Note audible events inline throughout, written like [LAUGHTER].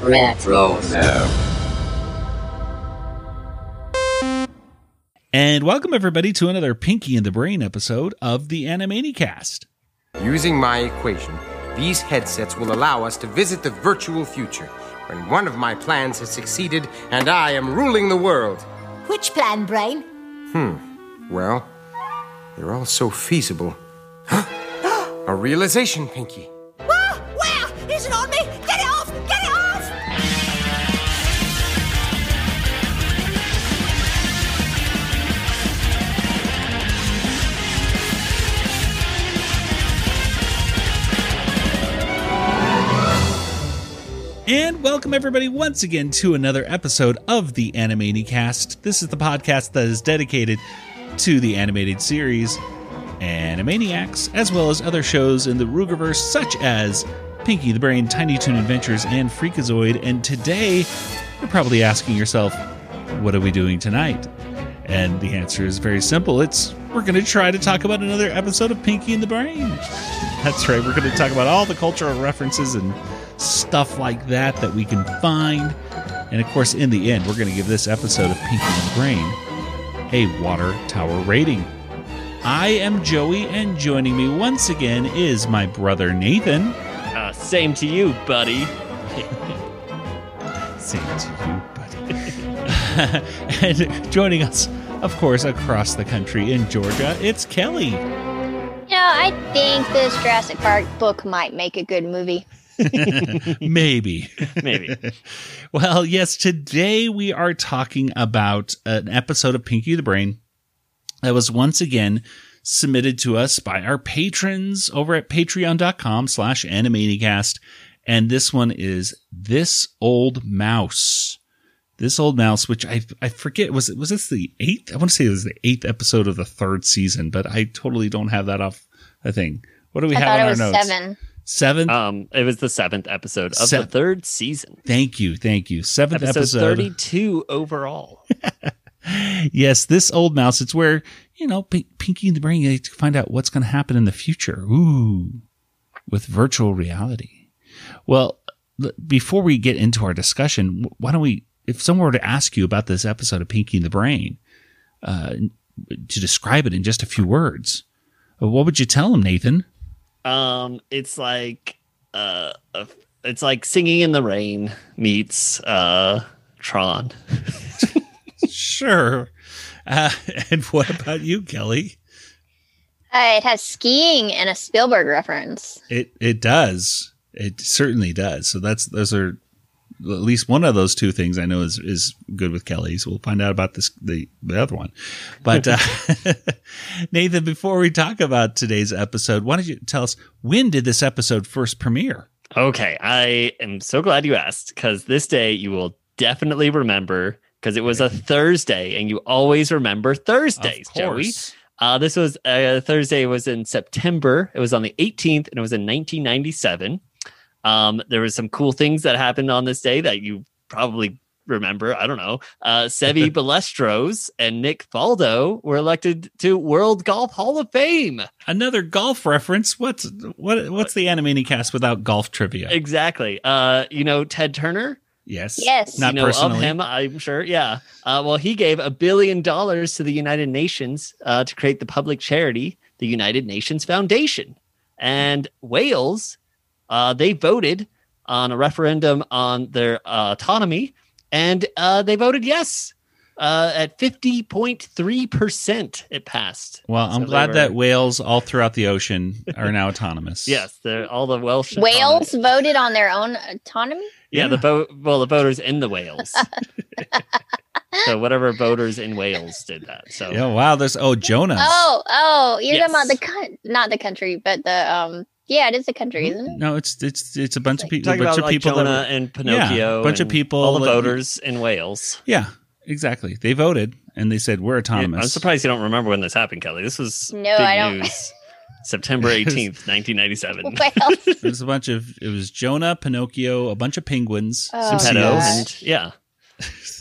Retro And welcome everybody to another Pinky in the Brain episode of the Animanicast. Using my equation, these headsets will allow us to visit the virtual future when one of my plans has succeeded and I am ruling the world. Which plan, Brain? Hmm. Well, they're all so feasible. [GASPS] A realization, Pinky. And welcome everybody once again to another episode of the Animanicast. This is the podcast that is dedicated to the animated series Animaniacs, as well as other shows in the Rueggerverse such as Pinky the Brain, Tiny Toon Adventures, and Freakazoid. And today, you're probably asking yourself, what are we doing tonight? And the answer is very simple. It's we're going to try to talk about another episode of Pinky and the Brain. That's right. We're going to talk about all the cultural references and stuff like that that we can find. And of course, in the end, we're going to give this episode of Pinky and the Brain a water tower rating. I am Joey, and joining me once again is my brother Nathan. Uh, same to you, buddy. [LAUGHS] Same to you, buddy. [LAUGHS] and joining us, of course, across the country in Georgia, it's Kelly. You know, I think this Jurassic Park book might make a good movie. [LAUGHS] Maybe. Maybe. [LAUGHS] Well, yes, today we are talking about an episode of Pinky the Brain that was once again submitted to us by our patrons over at patreon.com slash animanicast. And this one is This Old Mouse. This Old Mouse, which I I forget, was it was this the eighth? I want to say it was the eighth episode of the third season, but I totally don't have that off the thing. What do we I have on it our was notes? seven. Seven? Um, it was the seventh episode of Se- the third season. thank you, thank you. Seventh Episode, episode. 32 overall. [LAUGHS] Yes, this old mouse. It's where you know P- Pinky and the Brain to find out what's going to happen in the future. Ooh, with virtual reality. Well, l- before we get into our discussion, wh- why don't we? If someone were to ask you about this episode of Pinky and the Brain, uh, to describe it in just a few words, uh, what would you tell them, Nathan? Um, it's like uh, a, it's like singing in the rain meets uh Tron. [LAUGHS] Sure. Uh, and what about you, Kelly? Uh, it has skiing and a Spielberg reference. It it does. It certainly does. So that's those are at least one of those two things I know is is good with Kelly. So we'll find out about this the the other one. But uh, [LAUGHS] Nathan, before we talk about today's episode, why don't you tell us when did this episode first premiere? Okay, I am so glad you asked because this day you will definitely remember because it was a Thursday and you always remember Thursdays, Joey. Uh, this was uh, Thursday was in September. It was on the 18th and it was in 1997. Um, there was some cool things that happened on this day that you probably remember. I don't know. Uh, Seve [LAUGHS] Ballesteros and Nick Faldo were elected to World Golf Hall of Fame. Another golf reference. What's what what's the Animanicast without golf trivia? Exactly. Uh, you know Ted Turner. yes. Yes. Not you know personally. of him, I'm sure. Yeah. Uh, well, he gave a billion dollars to the United Nations uh, to create the public charity, the United Nations Foundation, and Wales. Uh, they voted on a referendum on their uh, autonomy, and uh, they voted yes. Uh, at fifty point three percent, it passed. Well, I'm glad were- that whales all throughout the ocean are now autonomous. [LAUGHS] Yes, they're all the Welsh Wales voted on their own autonomy? Yeah, Yeah. the vote. Well, the voters in the Wales. [LAUGHS] so whatever voters in Wales did that. So Yeah, wow, there's oh Jonah. Oh, oh, you're Yes. talking about the coun- not the country, but the um. Yeah, it is a country, mm-hmm. isn't it? No, it's it's it's a bunch of people. A talking bunch about of like people Jonah that were- and Pinocchio, a bunch of people all the that- voters in Wales. Yeah, exactly. They voted and they said we're Yeah, autonomous. I'm surprised you don't remember when this happened, Kelly. This was No, big I don't. news. [LAUGHS] September [LAUGHS] 18th, 1997. [LAUGHS] Well, was a bunch of it was Jonah, Pinocchio, a bunch of penguins, Oh, some Pedo, seals. and yeah,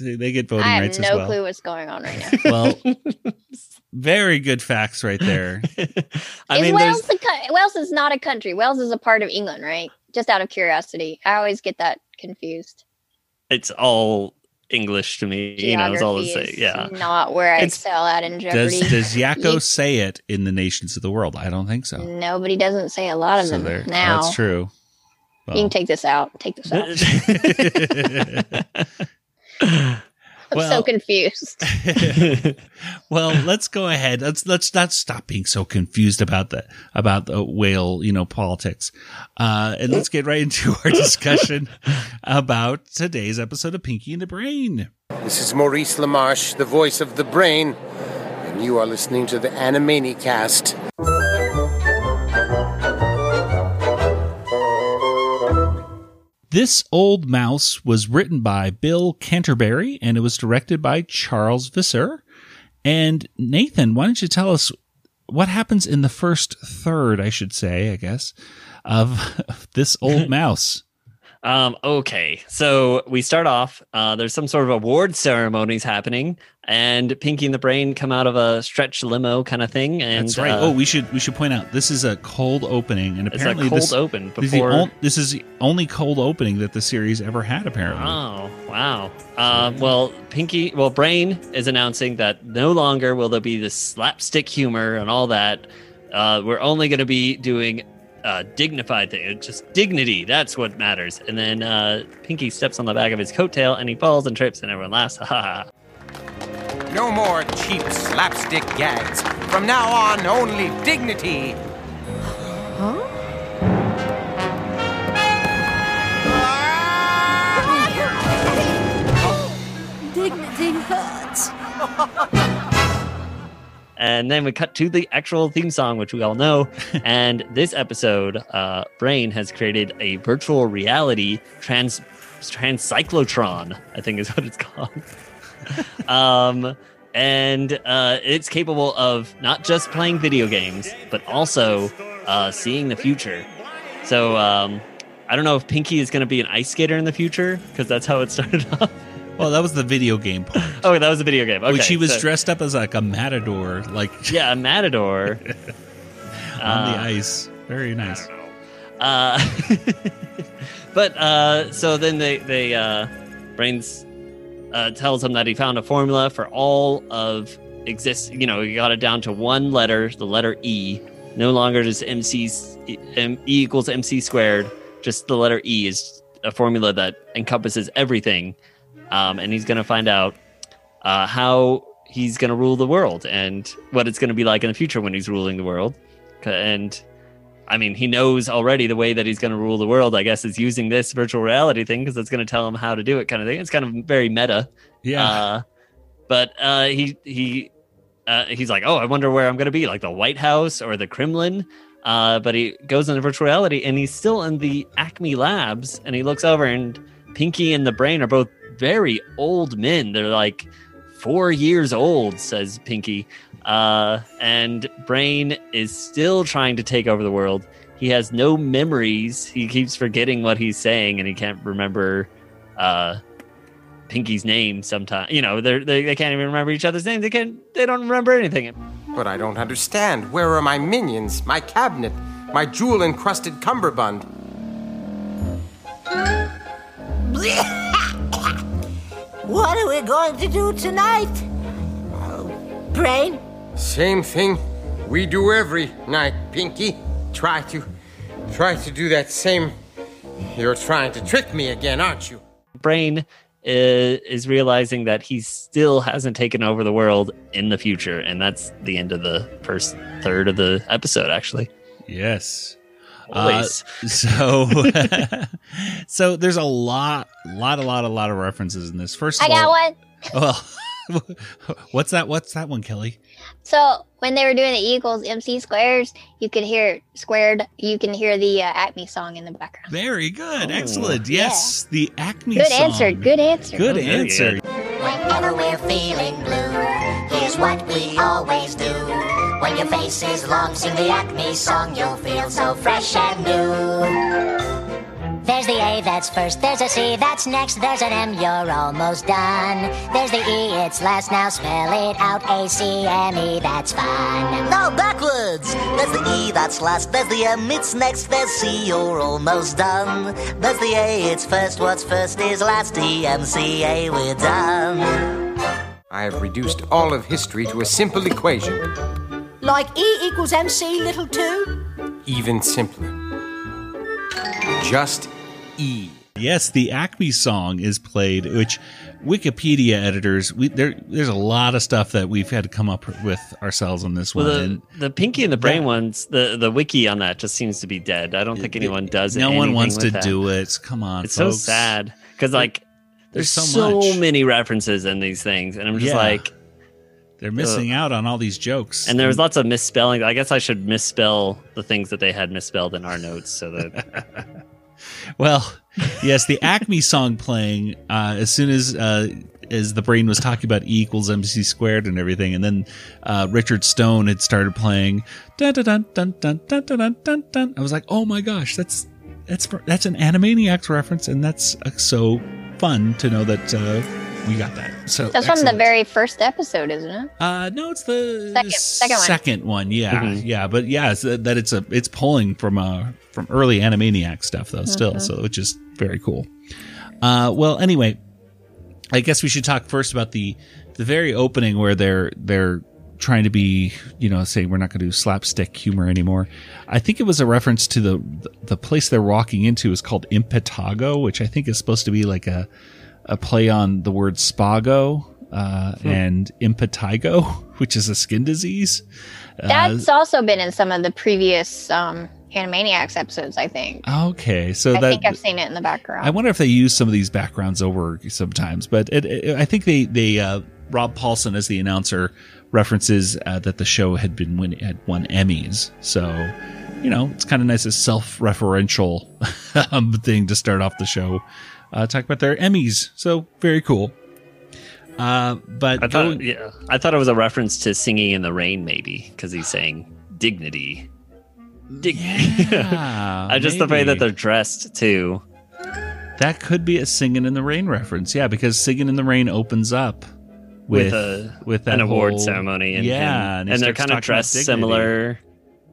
They they get voting I have rights no as well. clue what's going on right now. Well, very good facts right there. [LAUGHS] I is mean, Wales there's the co- Wales is not a country. Wales is a part of England, right? Just out of curiosity, I always get that confused. It's all English to me. You know, it's all the Geography same. is Yeah. not where I It's- excel at in Does Jeopardy. does Yakko You- say it in the nations of the world? I don't think so. Nobody doesn't say a lot of So them there, now. that's true. You can take this out. Take this out. [LAUGHS] [LAUGHS] I'm well- so confused. [LAUGHS] [LAUGHS] well, let's go ahead. Let's let's not stop being so confused about the about the whale, you know, politics. Uh, and let's get right into [LAUGHS] our discussion about today's episode of Pinky and the Brain. This is Maurice LaMarche, the voice of the brain, and you are listening to the Animanicast. This Old Mouse was written by Bill Canterbury and it was directed by Charles Visser. And Nathan, why don't you tell us what happens in the first third, I should say, I guess, of [LAUGHS] this old [LAUGHS] mouse? Um, okay, so we start off. Uh, there's some sort of award ceremonies happening, and Pinky and the Brain come out of a stretch limo kind of thing. And That's right. uh, oh, we should we should point out this is a cold opening, and it's a apparently cold this, open this is the before. this is the only cold opening that the series ever had. Apparently, Oh wow! Uh, well, Pinky, well, Brain is announcing that no longer will there be this slapstick humor and all that. Uh, we're only going to be doing uh, dignified thing, just dignity. That's what matters. And then uh, Pinky steps on the back of his coattail and he falls and trips, and everyone laughs. Ha ha! ha. No more cheap slapstick gags. From now on, only dignity. Huh? Dignity hurts. And then we cut to the actual theme song, which we all know. [LAUGHS] and this episode, uh, Brain has created a virtual reality trans transcyclotron, I think is [LAUGHS] what it's called. [LAUGHS] um, and uh, it's capable of not just playing video games, but also uh, seeing the future. So um, I don't know if Pinky is going to be an ice skater in the future because that's how it started off. Well, that was the video game part, [LAUGHS] oh, that was the video game. Okay, which he was so- dressed up as like a matador, like [LAUGHS] Yeah, a matador. [LAUGHS] on the Uh, ice. Very nice. Uh, but uh, so then they they uh, brains uh, tells him that he found a formula for all of exist. You know, he got it down to one letter, the letter E. No longer does MC M, E equals MC squared. Just the letter E is a formula that encompasses everything, um, and he's going to find out uh, how he's going to rule the world and what it's going to be like in the future when he's ruling the world. And I mean, he knows already the way that he's going to rule the world. I guess is using this virtual reality thing because it's going to tell him how to do it, kind of thing. It's kind of very meta. Yeah. Uh, but uh, he he uh, he's like, oh, I wonder where I'm going to be, like the White House or the Kremlin. Uh, but he goes into virtual reality and he's still in the Acme Labs, and he looks over and Pinky and the Brain are both very old men. They're like four years old, says Pinky. Uh, and Brain is still trying to take over the world. He has no memories. He keeps forgetting what he's saying, and he can't remember uh, Pinky's name. Sometimes, you know, they're, they they can't even remember each other's names. They can't. They don't remember anything. But I don't understand. Where are my minions, my cabinet, my jewel encrusted cummerbund? [LAUGHS] What are we going to do tonight? Oh, brain? Same thing we do every night, Pinky. Try to. Try to do that same. You're trying to trick me again, aren't you? Brain is, is realizing that he still hasn't taken over the world in the future, and that's the end of the first third of the episode. Actually, yes. Uh, [LAUGHS] so, [LAUGHS] so there's a lot, lot, a lot, a lot of references in this. First, of I got one. [LAUGHS] Well, what's that? What's that one, Kelly? So when they were doing the equals MC squares, you could hear squared. You can hear the uh, Acme song in the background. Very good, Oh, excellent. Yes, the Acme. Good song. answer. Good answer. Good Oh, answer. good. Whenever we're feeling blue, here's what we always do. When your face is long, sing the Acme song, you'll feel so fresh and new. There's the A that's first, there's a C that's next, there's an M, you're almost done. There's the E, it's last, now spell it out. A C M E, that's fun. Now backwards. There's the E that's last. There's the M, it's next. There's C, you're almost done. There's the A, it's first. What's first is last. E M C A, we're done. I have reduced all of history to a simple equation, Like E equals MC little 2? even simpler. Just E. Yes, the Acme song is played, which Wikipedia editors, we, there, there's a lot of stuff that we've had to come up with ourselves on this Well, one. the, and the Pinky and the Brain that- ones, the, the wiki on that just seems to be dead. I don't think anyone does it. no one wants with to that. do it. Come on, It's so sad because like There's there's, so so, many references in these things, and I'm just Yeah. like, they're missing uh, out on all these jokes. And there was lots of misspelling. I guess I should misspell the things that they had misspelled in our notes so that. [LAUGHS] well, yes, the Acme song playing uh, as soon as uh, as the brain was talking about E equals MC squared and everything, and then uh, Richard Stone had started playing. Dun, dun, dun, dun, dun, dun, dun, dun. I was like, oh my gosh, that's that's that's an Animaniacs reference, and that's uh, so fun to know that. Uh, we got that. So That's from the very first episode, isn't it? Uh, no, it's the Second- second one. second one. Yeah, Mhm. yeah, but yeah, it's, uh, that it's a it's pulling from uh from early Animaniac stuff though, still, Mm-hmm. so which is very cool. Uh, well, anyway, I guess we should talk first about the the very opening where they're they're trying to be, you know, say we're not going to do slapstick humor anymore. I think it was a reference to the the place they're walking into is called impetago which I think is supposed to be like a a play on the word spago uh, and impetigo, [LAUGHS] which is a skin disease. Uh, That's also been in some of the previous um, Animaniacs episodes, I think. okay, so I that think I've seen it in the background. I wonder if they use some of these backgrounds over sometimes, but it, it, I think they they uh, Rob Paulsen as the announcer references uh, that the show had been win, had won Emmys, so you know it's kind of nice, a self-referential um, [LAUGHS] thing to start off the show. Uh, talk about their Emmys, so very cool. Uh, but I going- thought, yeah, I thought it was a reference to singing in the rain, maybe because he's saying dignity. Dignity. yeah, [LAUGHS] I just the way that they're dressed too. that could be a "Singing in the Rain" reference, yeah, because "Singing in the Rain" opens up with With a- with that An award whole- ceremony, and yeah, and, and they're kind of dressed similar.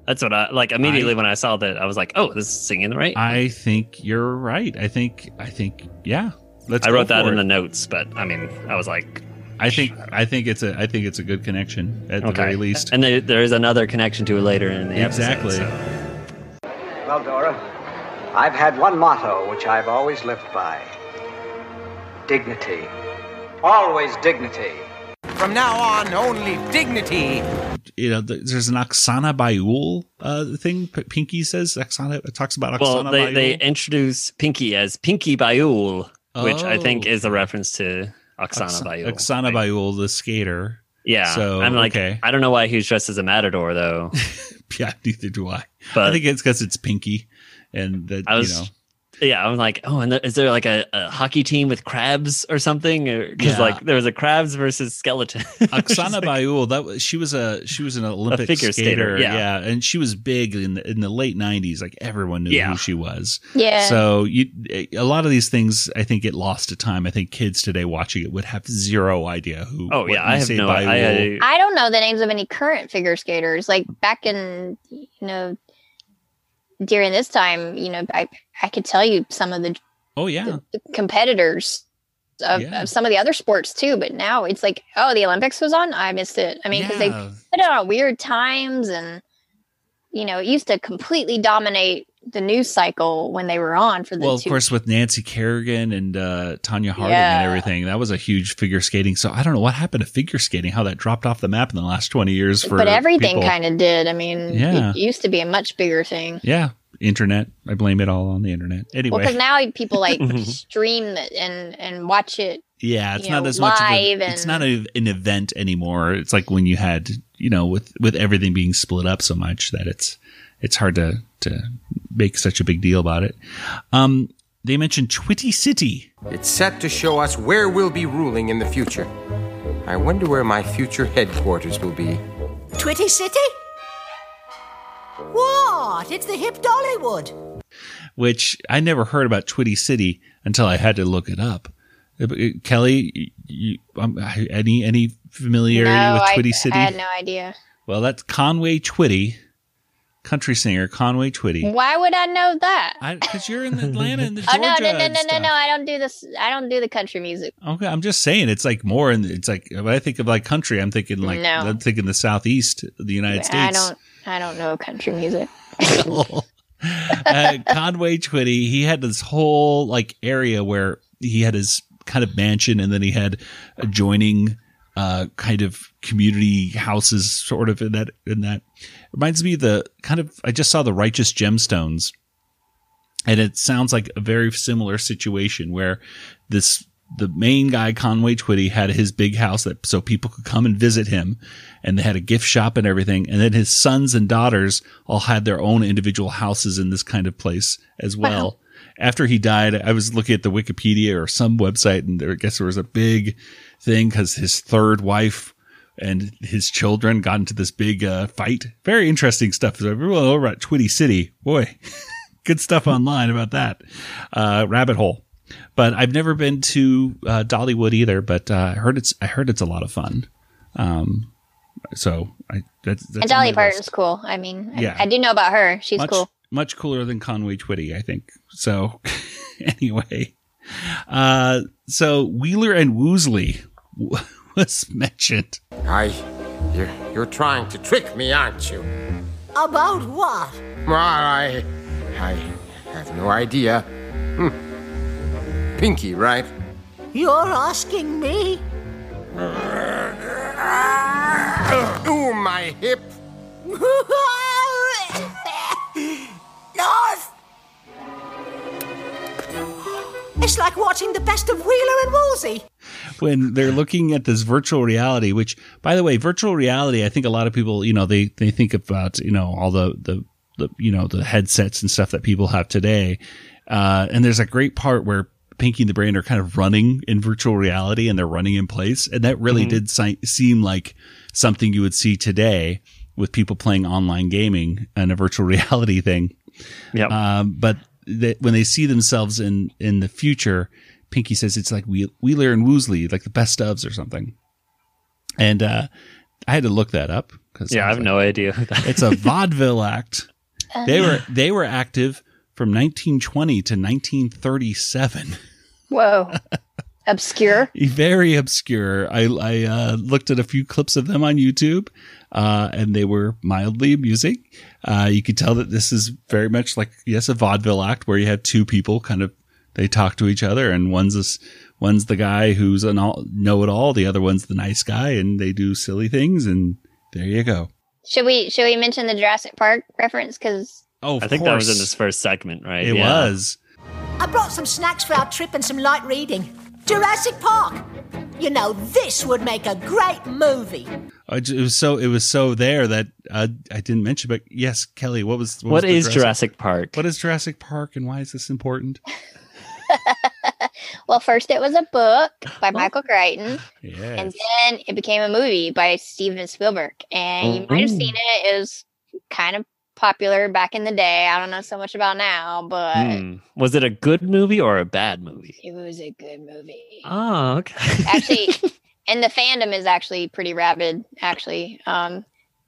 That's what I like. Immediately when I saw that, I was like, "Oh, this is singing in the rain." I, I think you're right. I think I think yeah. Let's. go wrote that for in it. the notes, but I mean, I was like, I think I think it's a I think it's a good connection at the very least. And there, there is another connection to it later in the Exactly. episode. so- Well, Dora, I've had one motto which I've always lived by dignity. Always dignity. From now on, only dignity. You know, th- there's an Oksana Baiul uh, thing. P- Pinky says Oksana it talks about Oksana Well, they, Baiul. they introduce Pinky as Pinky Baiul, which I think Oh. is a reference to Oksana Oksa- Baiul. Oksana Like, Baiul, the skater. Yeah. So, I'm like, okay. I don't know why he's dressed as a matador though. [LAUGHS] Yeah, neither do I. But I think it's because it's Pinky, and that I was, you know. Yeah, I'm like, oh, and there, is there like a, a hockey team with crabs or something? Because Yeah. like there was a crabs versus skeleton. [LAUGHS] Oksana Baiul, that was she was a she was an Olympic figure skater, skater, yeah. and she was big in the, in the late '90s. Like everyone knew Yeah. who she was. yeah. So you, a lot of these things, I think, get lost to time. I think kids today watching it would have zero idea who. oh what yeah, I have Usain no. Baiul- I, I, I don't know the names of any current figure skaters. Like back in, you know, during this time, you know, I I could tell you some of the oh yeah, competitors of, Yeah. of some of the other sports too. But now it's like, oh, the Olympics was on. I missed it. I mean, because they Yeah. put it on weird times, and you know, it used to completely dominate the news cycle when they were on for the well, of two. course, with Nancy Kerrigan and uh, Tonya Harding Yeah. and everything, that was a huge figure skating. So I don't know what happened to figure skating, how that dropped off the map in the last twenty years. For but everything kind of did. I mean, Yeah. it used to be a much bigger thing. yeah, internet. I blame it all on the internet. Anyway, because now people like [LAUGHS] stream it and and watch it. Yeah, it's not know, as much. Of a, live it's not a, an event anymore. It's like when you had, you know, with with everything being split up so much that it's it's hard to to make such a big deal about it. Um, they mentioned Twitty City. It's set to show us where we'll be ruling in the future. I wonder where my future headquarters will be. Twitty City? What? It's the hip Dollywood. which I never heard about Twitty City until I had to look it up. Uh, Kelly, you, um, any any familiarity no, with I, Twitty City? I had no idea. Well, that's Conway Twitty, country singer Conway Twitty. Why would I know that? Because you're in Atlanta [LAUGHS] and the oh no, no, no, no, no, no! I don't do this. I don't do the country music. Okay, I'm just saying it's like more, and it's like when I think of like country, I'm thinking like No. I'm thinking the southeast of the United States. I don't. I don't know country music. [LAUGHS] uh, Conway Twitty, he had this whole like area where he had his kind of mansion, and then he had adjoining uh, kind of community houses, sort of in that. In that reminds me of the kind of I just saw the Righteous Gemstones, and it sounds like a very similar situation where this the main guy Conway Twitty had his big house that so people could come and visit him and they had a gift shop and everything and then his sons and daughters all had their own individual houses in this kind of place as well. After he died, I was looking at the Wikipedia or some website and there, I guess there was a big thing cuz his third wife and his children got into this big uh, fight. Very interesting stuff. So everyone over at Twitty City, boy, [LAUGHS] good stuff online about that uh, rabbit hole. But I've never been to uh, Dollywood either. But uh, I heard it's I heard it's a lot of fun. Um, so I that's, that's and Dolly Parton's cool. I mean, I- Yeah. I, do know about her. She's much, cool. Much cooler than Conway Twitty, I think. So [LAUGHS] anyway, uh, so Wheeler and Woolsey [LAUGHS] was mentioned. I. You're, you're trying to trick me, aren't you? About what? Well, I. I have no idea. Hmm. Pinky, right? You're asking me? Ooh, my hip. [LAUGHS] It's like watching the best of Wheeler and Woolsey. when they're looking at this virtual reality, which by the way, virtual reality, I think a lot of people, you know, they, they think about, you know, all the, the, the, you know, the headsets and stuff that people have today. Uh, and there's a great part where Pinky and the Brain are kind of running in virtual reality and they're running in place. And that really did si- seem like something you would see today with people playing online gaming and a virtual [LAUGHS] reality thing. Yep. Um, but that when they see themselves in in the future, Pinky says it's like Wheel- Wheeler and Woolsey, like the best ofs or something. And uh, I had to look that up because yeah, I have no idea. who that It's a vaudeville act. [LAUGHS] They were they were active from 1920 to 1937. Whoa, [LAUGHS] obscure. Very obscure. I I uh, looked at a few clips of them on YouTube, uh, and they were mildly amusing. Uh, you could tell that this is very much like yes, a vaudeville act where you have two people kind of they talk to each other, and one's this one's the guy who's an all know it all, the other one's the nice guy, and they do silly things, and there you go. Should we should we mention the Jurassic Park reference? Because Oh, I think that was in this first segment, right? It Yeah. was. I brought some snacks for our trip and some light reading. Jurassic Park! You know, this would make a great movie. Uh, It was so it was so there that uh, I didn't mention. But yes, Kelly, what was what, What the is Jurassic Park? What is Jurassic Park, and why is this important? [LAUGHS] well, first it was a book by Michael Crichton, Yeah, and then it became a movie by Steven Spielberg. And you might have seen it. It was kind of popular back in the day. I don't know so much about now, but Hmm. Was it a good movie or a bad movie? it was a good movie. Oh, okay. actually [LAUGHS] and the fandom is actually pretty rabid actually um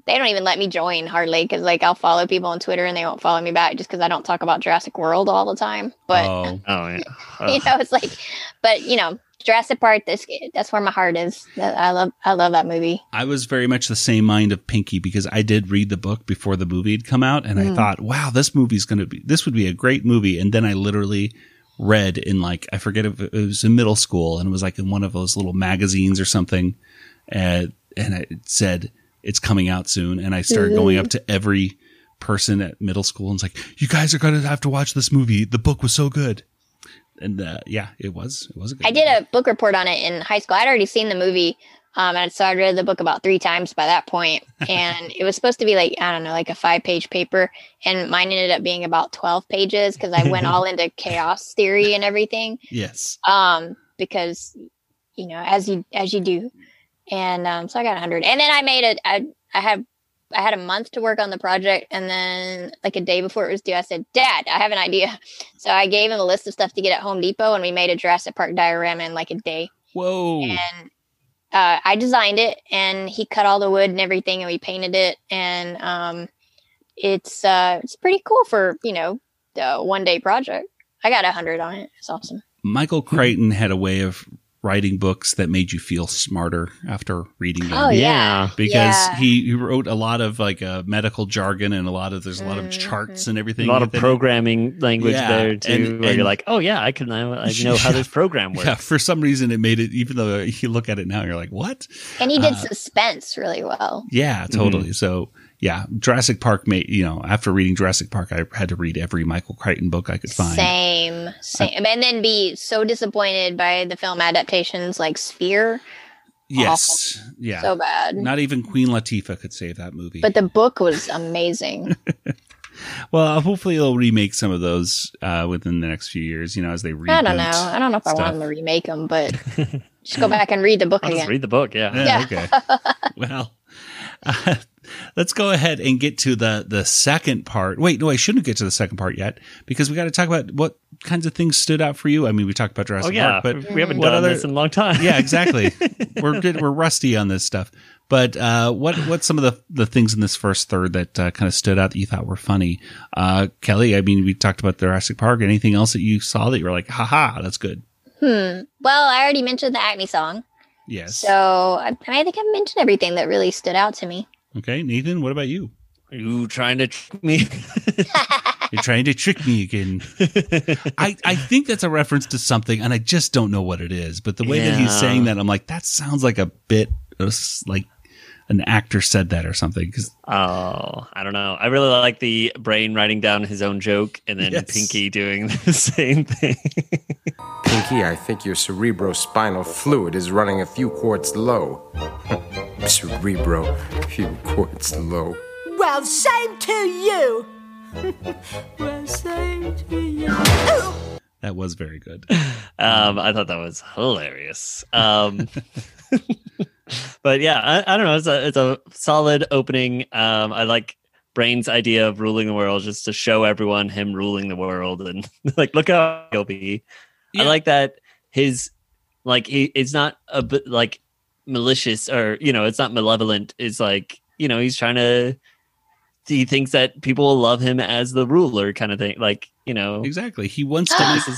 they don't even let me join hardly because like i'll follow people on twitter and they won't follow me back just because i don't talk about jurassic world all the time but oh, [LAUGHS] oh, yeah. [LAUGHS] you know it's like but you know jurassic park this that's where my heart is i love i love that movie I was very much the same mind of Pinky because I did read the book before the movie had come out, and I Mm. thought, wow, this movie's going to be this would be a great movie. And then I literally read in like I forget if it was in middle school, and it was like in one of those little magazines or something, and and it said it's coming out soon, and I started going up to every person at middle school and it's like, you guys are going to have to watch this movie. The book was so good. And uh, yeah, it was. It was a good i did movie. a book report on it in high school i'd already seen the movie um, and so I'd read the book about three times by that point. [LAUGHS] and it was supposed to be like I don't know, like a five-page paper, and mine ended up being about twelve pages because I went all [LAUGHS] into chaos theory and everything. Yes. um because you know as you as you do and um so i got 100 and then i made a i, I had I had a month to work on the project, and then like a day before it was due, I said, "Dad, I have an idea." [LAUGHS] So I gave him a list of stuff to get at Home Depot, and we made a Jurassic Park diorama in like a day. Whoa. And uh, I designed it, and he cut all the wood and everything, and we painted it, and um, it's uh, it's pretty cool for you know the one day project. I got a hundred on it. It's awesome. Michael Crichton had a way of writing books that made you feel smarter after reading them. Oh yeah, because yeah. he, he wrote a lot of like uh, medical jargon and a lot of there's a lot of charts and everything. A lot of within it. programming language Yeah, there too, and- where and- you're like, oh yeah, I can I, I know how [LAUGHS] this program works. Yeah, for some reason it made it. Even though you look at it now, you're like, what? and he did uh, suspense really well. Yeah, totally. So yeah, Jurassic Park made you know after reading Jurassic Park, I had to read every Michael Crichton book I could find. Same, same, and then be so disappointed by the film adaptations like Sphere. Yes, yeah. So bad. Not even Queen Latifah could save that movie. But the book was amazing. [LAUGHS] well, hopefully they'll remake some of those uh, within the next few years. You know, as they read. I don't know. I don't know if I want them to remake them, but [LAUGHS] just go back and read the book I'll just again. read the book. Yeah. Yeah, Yeah. okay. [LAUGHS] well, uh, let's go ahead and get to the the second part. Wait, no, I shouldn't get to the second part yet because we got to talk about what kinds of things stood out for you. I mean, we talked about Oh Jurassic yeah, Park, but we haven't what done other- this in a long time. yeah, exactly. [LAUGHS] we're good. We're rusty on this stuff. But uh, what what's some of the the things in this first third that uh, kind of stood out that you thought were funny? Uh, Kelly, I mean, we talked about Jurassic Park. Anything else that you saw that you were like, haha, that's good? Hmm. Well, I already mentioned the Acme song, Yes. so I, I, mean, I think I mentioned everything that really stood out to me. Okay, Nathan, what about you? Are you trying to trick me? [LAUGHS] You're trying to trick me again. I, I think that's a reference to something, and I just don't know what it is. But the way that he's saying that, I'm like, that sounds like a bit uh, of like an actor said that or something. Because oh, I don't know. I really like the brain writing down his own joke and then Yes. Pinky doing [LAUGHS] the same thing. Pinky, I think your cerebrospinal fluid is running a few quarts low. [LAUGHS] Cerebro, few quarts low. Well, same to you. [LAUGHS] well, same to you. that was very good. Um, I thought that was hilarious. Um, [LAUGHS] but yeah, I, I don't know. It's a it's a solid opening. Um, I like Brain's idea of ruling the world, just to show everyone him ruling the world, and [LAUGHS] like look how he'll be. I like that his like he it's not a bit like malicious or you know it's not malevolent. It's like you know he's trying to. He thinks that people will love him as the ruler, kind of thing. Like you know, Exactly. He wants to make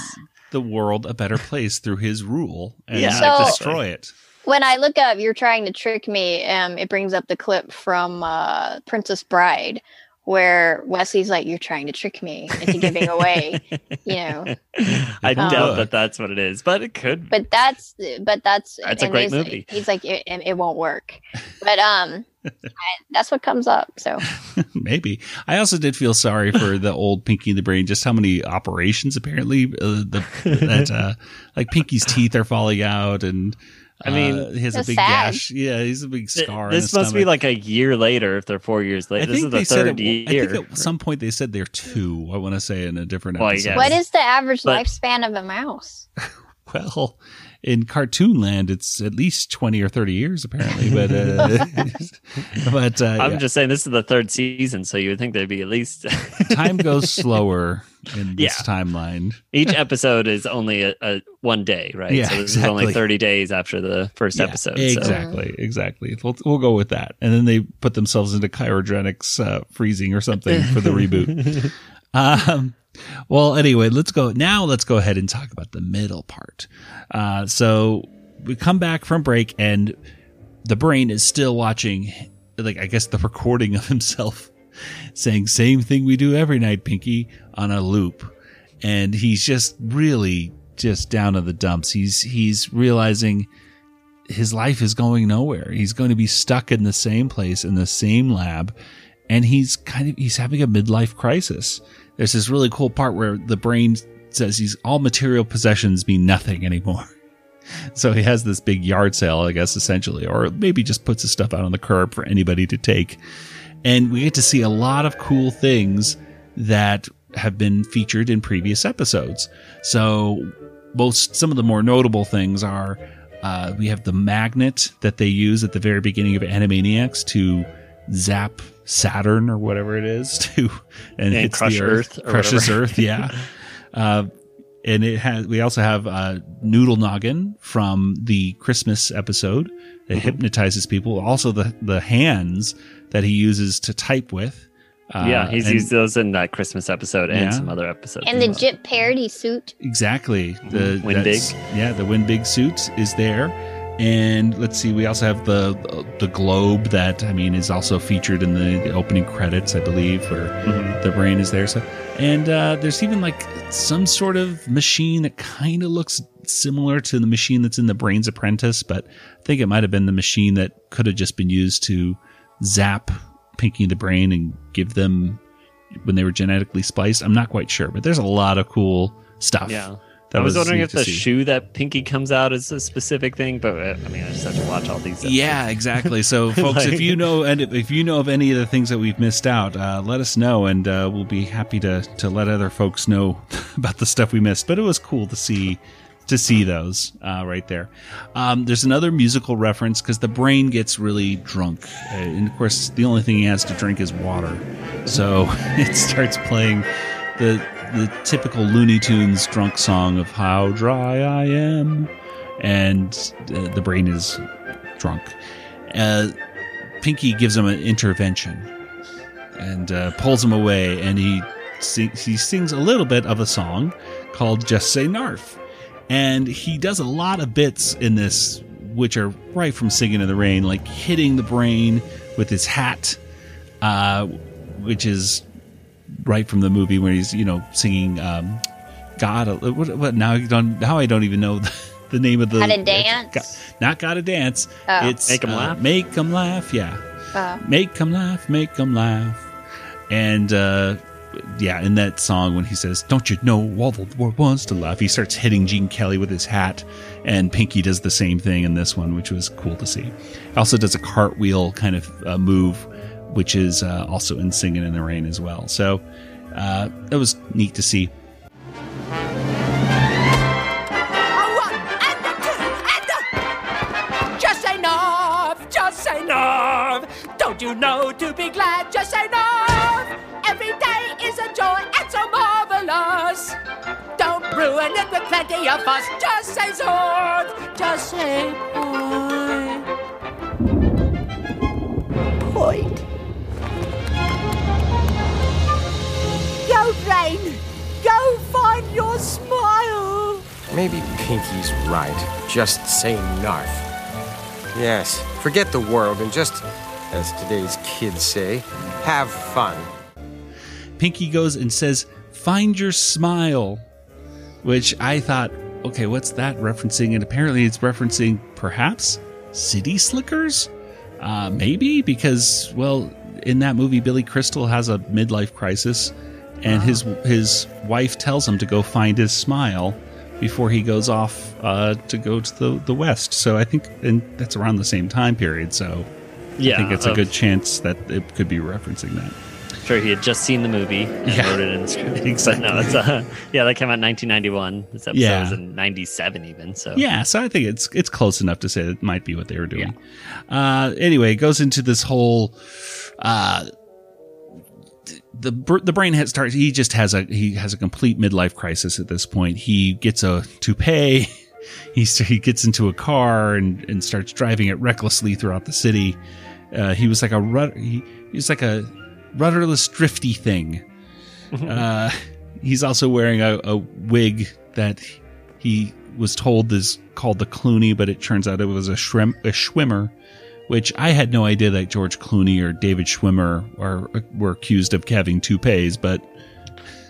the world a better place through his rule and Yeah, not So- destroy it. When I look up, you're trying to trick me. Um, it brings up the clip from uh, Princess Bride, where Westley's like, "You're trying to trick me into giving away," you know. [LAUGHS] I Um, doubt that that's what it is, but it could. But that's, but that's, That's a great he's movie. Like, he's like, it, it it won't work, but um, [LAUGHS] I, that's what comes up. So [LAUGHS] Maybe. I also did feel sorry for the old Pinky the Brain, just how many operations apparently uh, the that uh, like Pinky's teeth are falling out and I mean, uh, he has a big sad. gash. Yeah, he's a big scar. on this his must be like a year later if they're four years I later. This think is they the said third it, year. I think at some point they said they're two. I want to say in a different Well, episode. yes. what is the average But- lifespan of a mouse? [LAUGHS] Well, in cartoon land, it's at least twenty or thirty years apparently. But uh, [LAUGHS] but uh, I'm yeah. just saying this is the third season, so you would think there'd be at least [LAUGHS] time goes slower in this Yeah. timeline. each episode is only a, a one day, right? Yeah, so this exactly. is only 30 days after the first Yeah, episode. So. Exactly, exactly. We'll, we'll go with that. And then they put themselves into cryogenics uh, freezing or something for the reboot. [LAUGHS] Um, well, anyway, let's go now. Let's go ahead and talk about the middle part. Uh, so we come back from break, and the brain is still watching, like I guess the recording of [LAUGHS] himself saying "same thing we do every night, Pinky" on a loop, and he's just really just down in the dumps. He's he's realizing his life is going nowhere. He's going to be stuck in the same place in the same lab and he's kind of he's having a midlife crisis. There's this really cool part where the brain says he's all material possessions mean nothing anymore. [LAUGHS] So he has this big yard sale, I guess, essentially, or maybe just puts his stuff out on the curb for anybody to take. And we get to see a lot of cool things that have been featured in previous episodes. So most some of the more notable things are uh, we have the magnet that they use at the very beginning of Animaniacs to zap Saturn or whatever it is [LAUGHS] to and, And hits crush the Earth or crushes whatever. Earth. Yeah. [LAUGHS] uh, and it has. We also have uh, Noodle Noggin from the Christmas episode that Mm-hmm. hypnotizes people. Also, the the hands that he uses to type with. Uh, yeah, he's and- used those in that Christmas episode and Yeah. some other episodes. And the Jeopardy suit. Exactly. The Win that's- Yeah, the win big suit is there. And let's see, we also have the the globe that I mean is also featured in the opening credits, I believe, where Mhm. the brain is there. So, and uh, there's even like some sort of machine that kind of looks similar to the machine that's in the Brain's Apprentice, but I think it might have been the machine that could have just been used to zap Pinky the Brain and give them when they were genetically spliced. I'm not quite sure, but there's a lot of cool stuff. Yeah. That I was, wondering if the see. shoe that Pinky comes out is a specific thing, but uh, I mean, I just have to watch all these. episodes. Yeah, exactly. [LAUGHS] So, folks, if you know and if you know of any of the things that we've missed out, uh, let us know, and uh, we'll be happy to to let other folks know [LAUGHS] about the stuff we missed. But it was cool to see to see those uh, right there. Um, there's another musical reference because the brain gets really drunk, uh, and of course, the only thing he has to drink is water. So [LAUGHS] it starts playing the the typical Looney Tunes drunk song of "How Dry I Am," and uh, the brain is drunk. Uh, Pinky gives him an intervention and uh, pulls him away, and he sing- he sings a little bit of a song called "Just Say Narf," and he does a lot of bits in this, which are right from "Singing in the Rain," like hitting the brain with his hat, uh, which is right from the movie where he's you know singing um, God. What, what now? I don't now I don't even know the, [LAUGHS] the name of the Gotta dance? Go- not gotta dance. Oh. It's Make 'em uh, laugh? Make them laugh. Yeah. Oh. them laugh, Make them laugh. And uh yeah, in that song when he says, "Don't you know all the world wants to laugh," he starts hitting Gene Kelly with his hat, and Pinky does the same thing in this one, which was cool to see. Also does a cartwheel kind of uh, move, which is uh, also in "Singing in the Rain" as well. So uh, that was neat to see. You know to be glad? Just Narf. Every day is a joy and so marvelous. Don't ruin it with plenty of fuss. Just say Zort, just say Poit. Go, Go find your smile. Maybe Pinky's right. Just say narf. Yes, forget the world and just, as today's kids say, have fun. Pinky goes and says, "Find your smile," which I thought, okay, what's that referencing? And apparently, it's referencing perhaps City Slickers, uh, maybe because well, in that movie, Billy Crystal has a midlife crisis, and his his wife tells him to go find his smile before he goes off uh, to go to the the west. So I think, and that's around the same time period. So yeah. I think it's a good chance that it could be referencing that. Sure, he had just seen the movie and Yeah. wrote it in the script. Exactly. [LAUGHS] But no, it's uh, yeah, that came out in 1991. This episode Yeah. was in 97 even. So Yeah, so I think it's it's close enough to say that it might be what they were doing. Uh, anyway, it goes into this whole uh, the the brain has starts. He just has a he has a complete midlife crisis at this point. He gets a toupee. [LAUGHS] He he gets into a car and, and starts driving it recklessly throughout the city. Uh, he was like a rud- he, he was like a rudderless drifty thing. uh, he's also wearing a, a wig that he was told is called the Clooney, but it turns out it was a shrimp a Schwimmer, which I had no idea that George Clooney or David Schwimmer are were accused of having toupees, but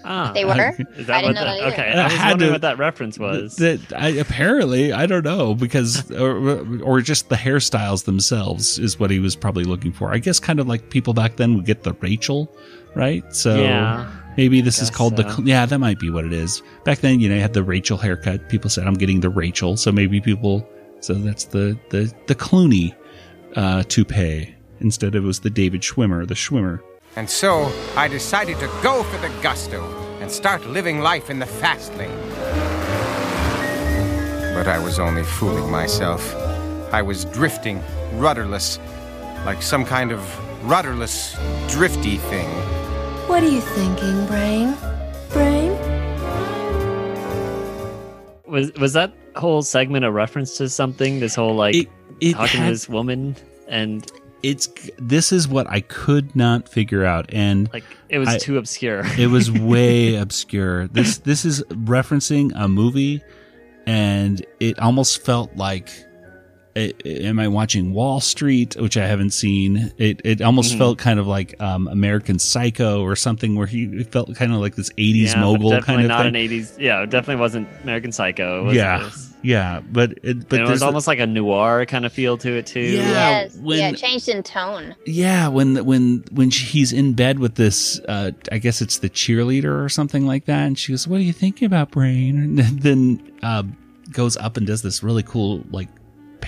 ah, They were? Is that I didn't what know that, that okay? I I had wondering to- what that reference was. that I, apparently I don't know because or, or just the hairstyles themselves is what he was probably looking for. I guess kind of like people back then would get the Rachel, right? So Yeah, maybe this is called the so. Cl- yeah that might be what it is. Back then, you know, you had the Rachel haircut. People said I'm getting the Rachel, so maybe people so that's the the the Clooney uh, toupee instead it was the David Schwimmer, the Schwimmer. And so I decided to go for the gusto and start living life in the fast lane. But I was only fooling myself. I was drifting, rudderless, like some kind of rudderless, drifty thing. What are you thinking, Brain? Brain? Was was that whole segment a reference to something? This whole like It, it talking had- to this woman and it's this is what I could not figure out, and like it was I- too obscure. [LAUGHS] it was [LAUGHS] way obscure. This this is referencing a movie, and it almost felt like. i- Am I watching Wall Street, which I haven't seen? It it almost Mhm. felt kind of like um, American Psycho or something, where he felt kind of like this '80s yeah, mogul kind of not thing. an '80s. Yeah, it definitely wasn't American Psycho. It yeah, it was, yeah, but it, but and it was there's a- almost like a noir kind of feel to it too. Yeah. yes. when- yeah, it changed in tone. Yeah, when when when she, he's in bed with this, uh, I guess it's the cheerleader or something like that, and she goes, "What are you thinking about, Brain?" [LAUGHS] And then uh, goes up and does this really cool like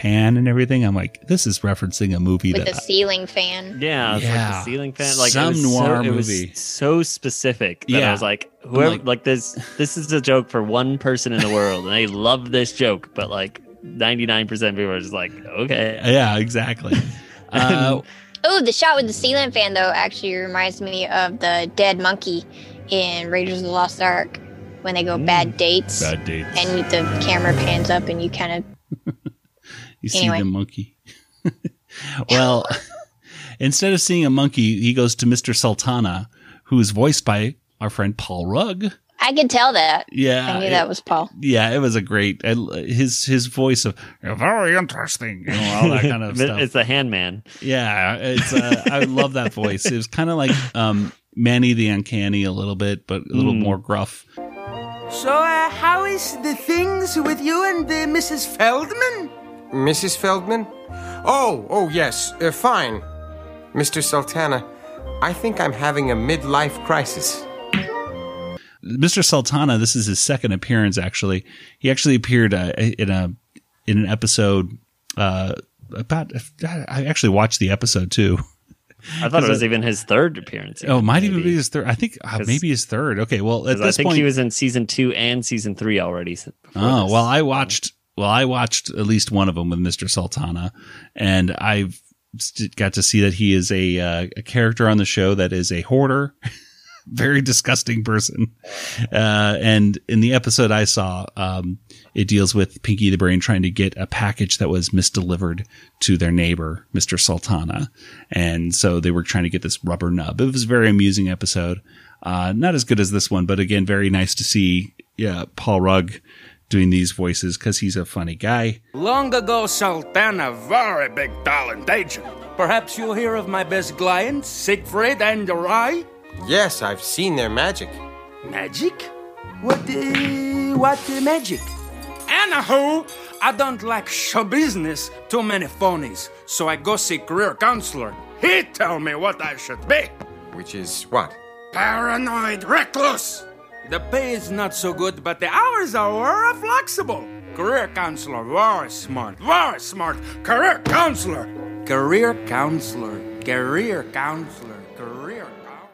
pan and everything. I'm like, this is referencing a movie with that the ceiling fan. Yeah, it's like Yeah. the ceiling fan. Like Some it was noir so, it was movie. so specific that Yeah. I was like, whoever, like- like, this, this is a joke for one person in the world, and they love this joke, but like ninety nine percent of people are just like, okay, yeah, exactly. [LAUGHS] Uh, [LAUGHS] Oh, the shot with the ceiling fan though actually reminds me of the dead monkey in Raiders of the Lost Ark when they go bad dates bad dates. and the camera pans up and you kind of You see Anyway. the monkey. [LAUGHS] well, [LAUGHS] instead of seeing a monkey, he goes to Mr. Sultana, who is voiced by our friend Paul Rugg. I could tell that. Yeah, I knew it- that was Paul. Yeah, it was a great I, his his voice of very interesting, you know, all that kind of [LAUGHS] stuff. it's a handman. yeah, it's uh, I love that voice. It was kind of like um, Manny the Uncanny a little bit, but a little Mm. more gruff. So, uh, how is the things with you and uh, Mrs. Feldman? Mrs. Feldman? Oh, oh, yes, uh, fine. Mr. Sultana, I think I'm having a midlife crisis. Mr. Sultana, this is his second appearance. Actually, he actually appeared uh, in a in an episode uh, about. I actually watched the episode too. I thought it was it- even his third appearance. Oh, it might even be his third. I think uh, 'Cause- maybe his third. Okay, well at 'Cause I this think point, he was in season two and season three already. Oh this. well, I watched. Well, I watched at least one of them with Mr. Sultana, and I've got to see that he is a uh, a character on the show that is a hoarder, [LAUGHS] very disgusting person. Uh, and in the episode I saw, um, it deals with Pinky the Brain trying to get a package that was misdelivered to their neighbor, Mr. Sultana, and so they were trying to get this rubber nub. It was a very amusing episode. Uh, not as good as this one, but again, very nice to see. Yeah, Paul Rugg doing these voices because he's a funny guy. Long ago, Sultana, very big talent agent. Perhaps you'll hear of my best clients, Siegfried and Roy. Yes, I've seen their magic. Magic? What, uh, what uh, magic? Anywho, I don't like show business, too many phonies, so I go see career counselor. He tell me what I should be. Which is what? Paranoid recluse. The pay is not so good, but the hours are very flexible. Career counselor, very smart, very smart. Career counselor. Career counselor. Career counselor. Career counselor.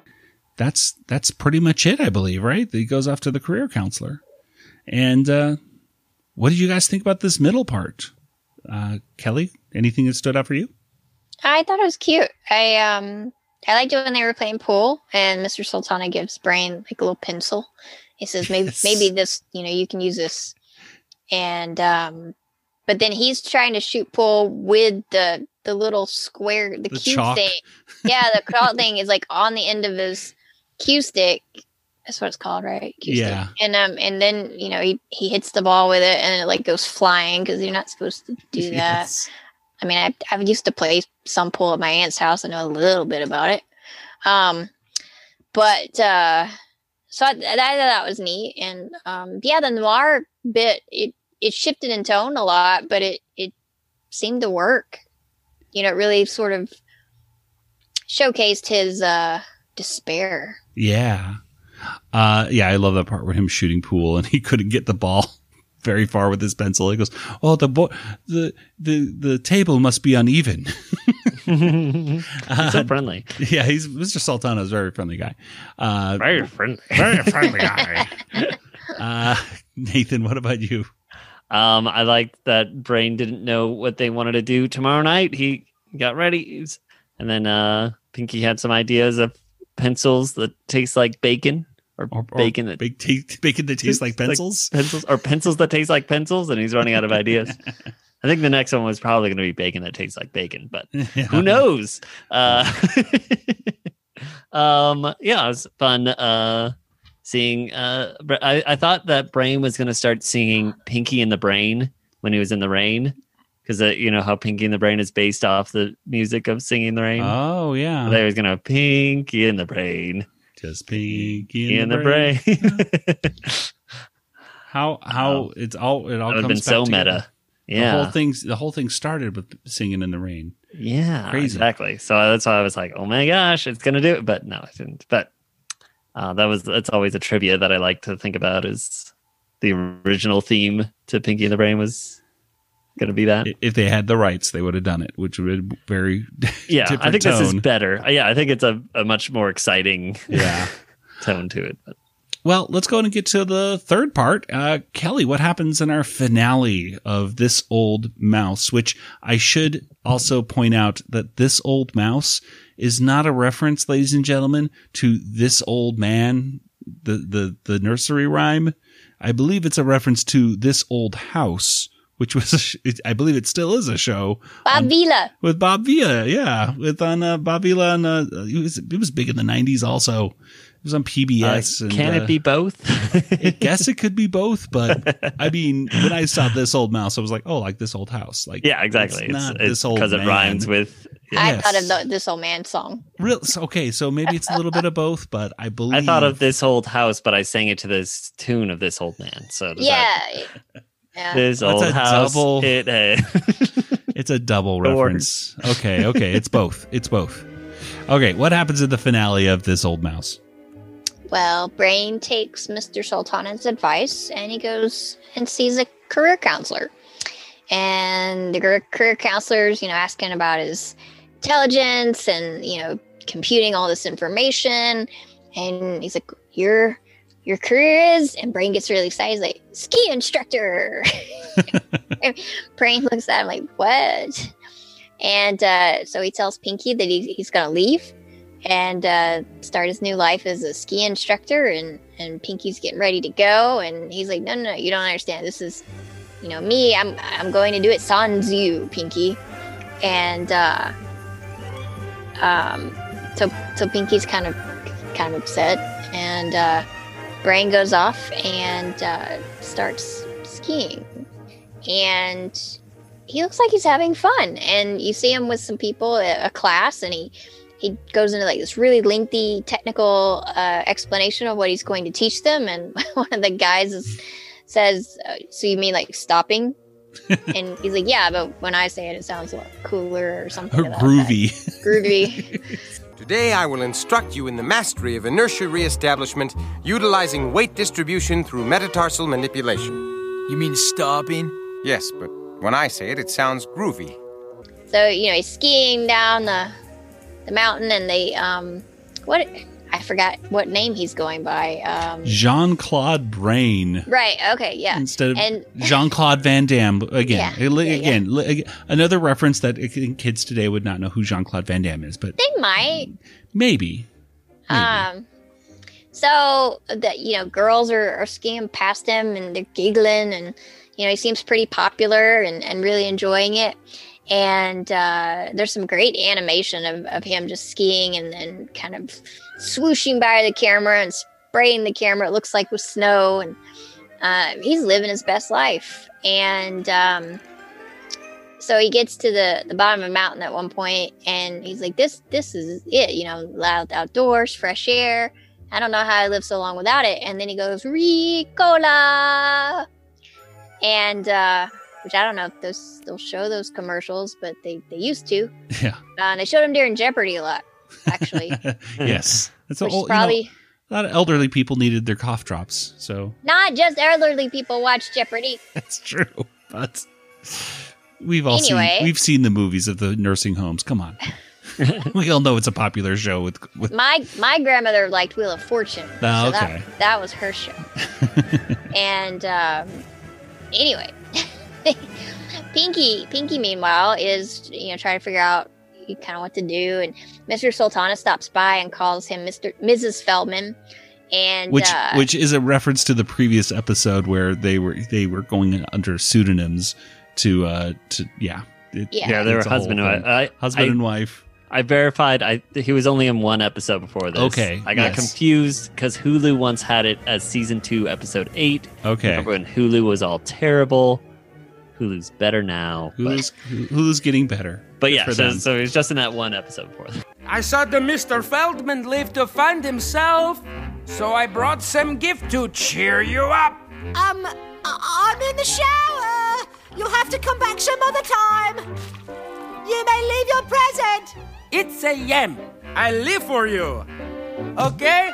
That's that's pretty much it, I believe. Right? He goes off to the career counselor. And uh, what did you guys think about this middle part, uh, Kelly? Anything that stood out for you? I thought it was cute. I um I liked it when they were playing pool and Mr. Sultana gives Brain like a little pencil. He says maybe Yes. maybe this, you know, you can use this. And um but then he's trying to shoot pool with the the little square the, The cube chalk. thing. Yeah, the chalk thing is like on the end of his cue stick. That's what it's called, right? Cue stick. Yeah. And um and then, you know, he he hits the ball with it and it like goes flying because you're not supposed to do that. I mean, I, I've used to play some pool at my aunt's house. I know a little bit about it. Um, but uh, so I, that, that was neat. And um, yeah, the noir bit it it shifted in tone a lot, but it it seemed to work. You know, it really sort of showcased his uh, despair. Yeah. Uh, yeah, I love that part where him shooting pool and he [LAUGHS] couldn't get the ball very far with his pencil. He goes, "Oh, the bo- the the the table must be uneven." [LAUGHS] He's so friendly. [LAUGHS] yeah, he's Mr. Sultana is a very friendly guy. Uh, Very friendly. very friendly guy. [LAUGHS] uh, Nathan, what about you? Um, I like that Brain didn't know what they wanted to do tomorrow night. He got ready, and then uh, Pinky had some ideas of pencils that taste like bacon or, Or, bacon that big bacon that tastes [LAUGHS] like pencils. pencils or pencils that taste like pencils, and he's running out of [LAUGHS] ideas. I think the next one was probably going to be bacon that tastes like bacon, but [LAUGHS] who knows? Uh, um, yeah, it was fun uh, seeing. Uh, I, I thought that Brain was going to start singing "Pinky in the Brain" when he was in the rain, because uh, you know how "Pinky in the Brain" is based off the music of "Singing in the Rain." Oh yeah, They was gonna "Pinky in the Brain." Just pinky In, the, brain. [LAUGHS] How how it's all it all that would have comes been back so together. meta. The Yeah. whole thing's the whole thing started with singing in the rain. Yeah, Crazy. exactly. So that's why I was like, "Oh my gosh, it's gonna do it!" But no, it didn't. But uh, that was that's always a trivia that I like to think about is the original theme to Pinky and the Brain was gonna be that. If they had the rights, they would have done it, which would be very [LAUGHS] yeah, I think this is better. Yeah, I think it's a, a much more exciting yeah. [LAUGHS] tone to it. But Well, let's go and get to the third part. Uh, Kelly, what happens in our finale of This Old Mouse? Which I should also point out that This Old Mouse is not a reference, ladies and gentlemen, to This Old Man, the, the, the nursery rhyme. I believe it's a reference to This Old House, which was, a sh- I believe it still is a show Bob Vila. with Bob Vila. Yeah, with on uh, Bob Vila on uh, it was it was big in the '90s. Also, it was on PBS. uh, and, can uh, it be both? I guess it could be both, but [LAUGHS] I mean, when I saw this old mouse, I was like, oh, like this old house. Like, yeah, exactly. It's It's not it's this old because it rhymes with. I thought of the, this old man song. Real, okay, so maybe it's a little bit of both, but I believe I thought of this old house, but I sang it to this tune of this old man. So Yeah. that- Yeah. this That's old a house. double- It, uh, [LAUGHS] It's a double reference. Okay, okay, it's both. It's both. Okay, what happens in the finale of this old mouse? Well, Brain takes Mr. Sultana's advice and he goes and sees a career counselor. And the career- career counselor's, you know, asking about his intelligence and, you know, computing all this information. And he's like, Your your career is and Brain gets really excited. He's like, ski instructor. [LAUGHS] [LAUGHS] Brain looks at him like, What? And uh, so he tells Pinky that he, he's gonna leave and uh, start his new life as a ski instructor and and pinky's getting ready to go and he's like no no no you don't understand this is you know me i'm i'm going to do it sans you pinky and uh um so so pinky's kind of kind of upset and uh brain goes off and uh starts skiing. And he looks like he's having fun. And you see him with some people a a class and he he goes into like this really lengthy technical uh, explanation of what he's going to teach them. And [LAUGHS] one of the guys is, says uh, so you mean like stopping? [LAUGHS] And he's like yeah but when i say it it sounds a lot cooler or something Or groovy. [LAUGHS] groovy Today I will instruct you in the mastery of inertia reestablishment utilizing weight distribution through metatarsal manipulation. You mean stopping? Yes, but when I say it, it sounds groovy. so you know he's skiing down the the mountain and they um what i forgot what name he's going by um Jean Claude Brain right okay yeah instead of and [LAUGHS] Jean Claude Van Damme. Again, Yeah, yeah, yeah. again, li- another reference that kids today would not know who Jean Claude Van Damme is, but they might maybe. Maybe. Um, so that you know, girls are, are skiing past him and they're giggling, and you know, he seems pretty popular and, and really enjoying it. And uh, there's some great animation of, of him just skiing and then kind of swooshing by the camera and spraying the camera. It looks like with snow, and uh, he's living his best life. And um, so he gets to the, the bottom of a mountain at one point and he's like this this is it you know loud outdoors fresh air i don't know how i live so long without it and then he goes ricola and uh which i don't know if those they'll show those commercials but they they used to [LAUGHS] Yeah. uh, and they showed them during jeopardy a lot actually [LAUGHS] yes. That's a which is whole, probably you know, a lot of elderly people needed their cough drops, so not just elderly people watch jeopardy [LAUGHS] that's true. But we've all Anyway. seen we've seen the movies of the nursing homes. Come on. we all know it's a popular show with with my my grandmother liked Wheel of Fortune. Oh, so okay. that, that was her show. and um, anyway, [LAUGHS] Pinky Pinky meanwhile is you know trying to figure out kind of what to do. And Mr. Sultana stops by and calls him Mr. Mrs. Feldman. And which uh, which is a reference to the previous episode where they were they were going under pseudonyms to uh to yeah It- Yeah. Yeah, they were it's a whole husband and wife. I, husband I- and wife. I verified. I he was only in one episode before this. Okay, I got yes. confused because Hulu once had it as season two, episode eight. Okay. Remember when Hulu was all terrible? Hulu's better now. but- Hulu's Hulu's getting better. But yeah, so, them. so he was just in that one episode before. I saw the Mr. Feldman live to find himself, so I brought some gift to cheer you up. Um, I- I'm in the shower. You'll have to come back some other time. You may leave your present. It's a yam. I live for you. Okay?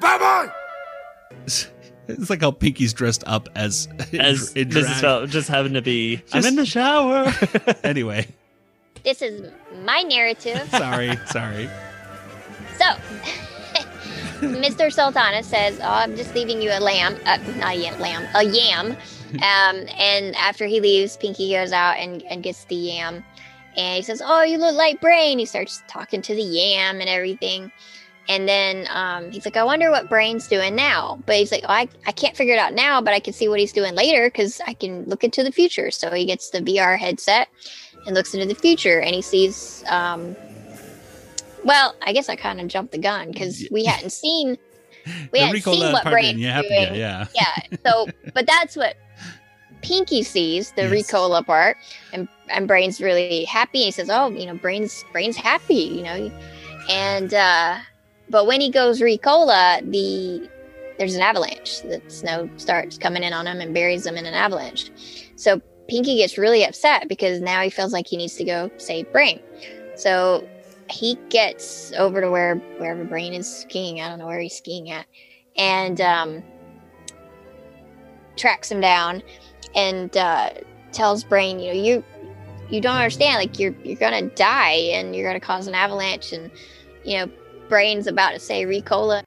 Bye bye! [LAUGHS] It's like how Pinky's dressed up as [LAUGHS] As in Mrs. drag. Fel- just having to be. I'm in the shower. [LAUGHS] anyway, this is my narrative. [LAUGHS] sorry, sorry. So, Mr. Sultana says, "Oh, I'm just leaving you a lamb, uh, not a lamb, a yam." Um, and after he leaves, Pinky goes out and, and gets the yam, and he says, "Oh, you look like Brain." He starts talking to the yam and everything, and then um, he's like, "I wonder what Brain's doing now." But he's like, oh, "I I can't figure it out now, but I can see what he's doing later because I can look into the future." So he gets the VR headset and looks into the future, and he sees. Um, well, I guess I kind of jumped the gun because we hadn't seen [LAUGHS] we hadn't seen what Brain's in, you have to doing. yeah. yeah. So, [LAUGHS] but that's what Pinky sees the Yes. Ricola part, and and Brain's really happy. He says, "Oh, you know, Brain's Brain's happy, you know," and uh, but when he goes Ricola, the there's an avalanche. The snow starts coming in on him and buries him in an avalanche. So Pinky gets really upset because now he feels like he needs to go save Brain. So he gets over to where wherever Brain is skiing. I don't know where he's skiing at, and um, tracks him down and uh, tells Brain, you know, you you don't understand. Like you're you're gonna die and you're gonna cause an avalanche, and you know, Brain's about to say Ricola.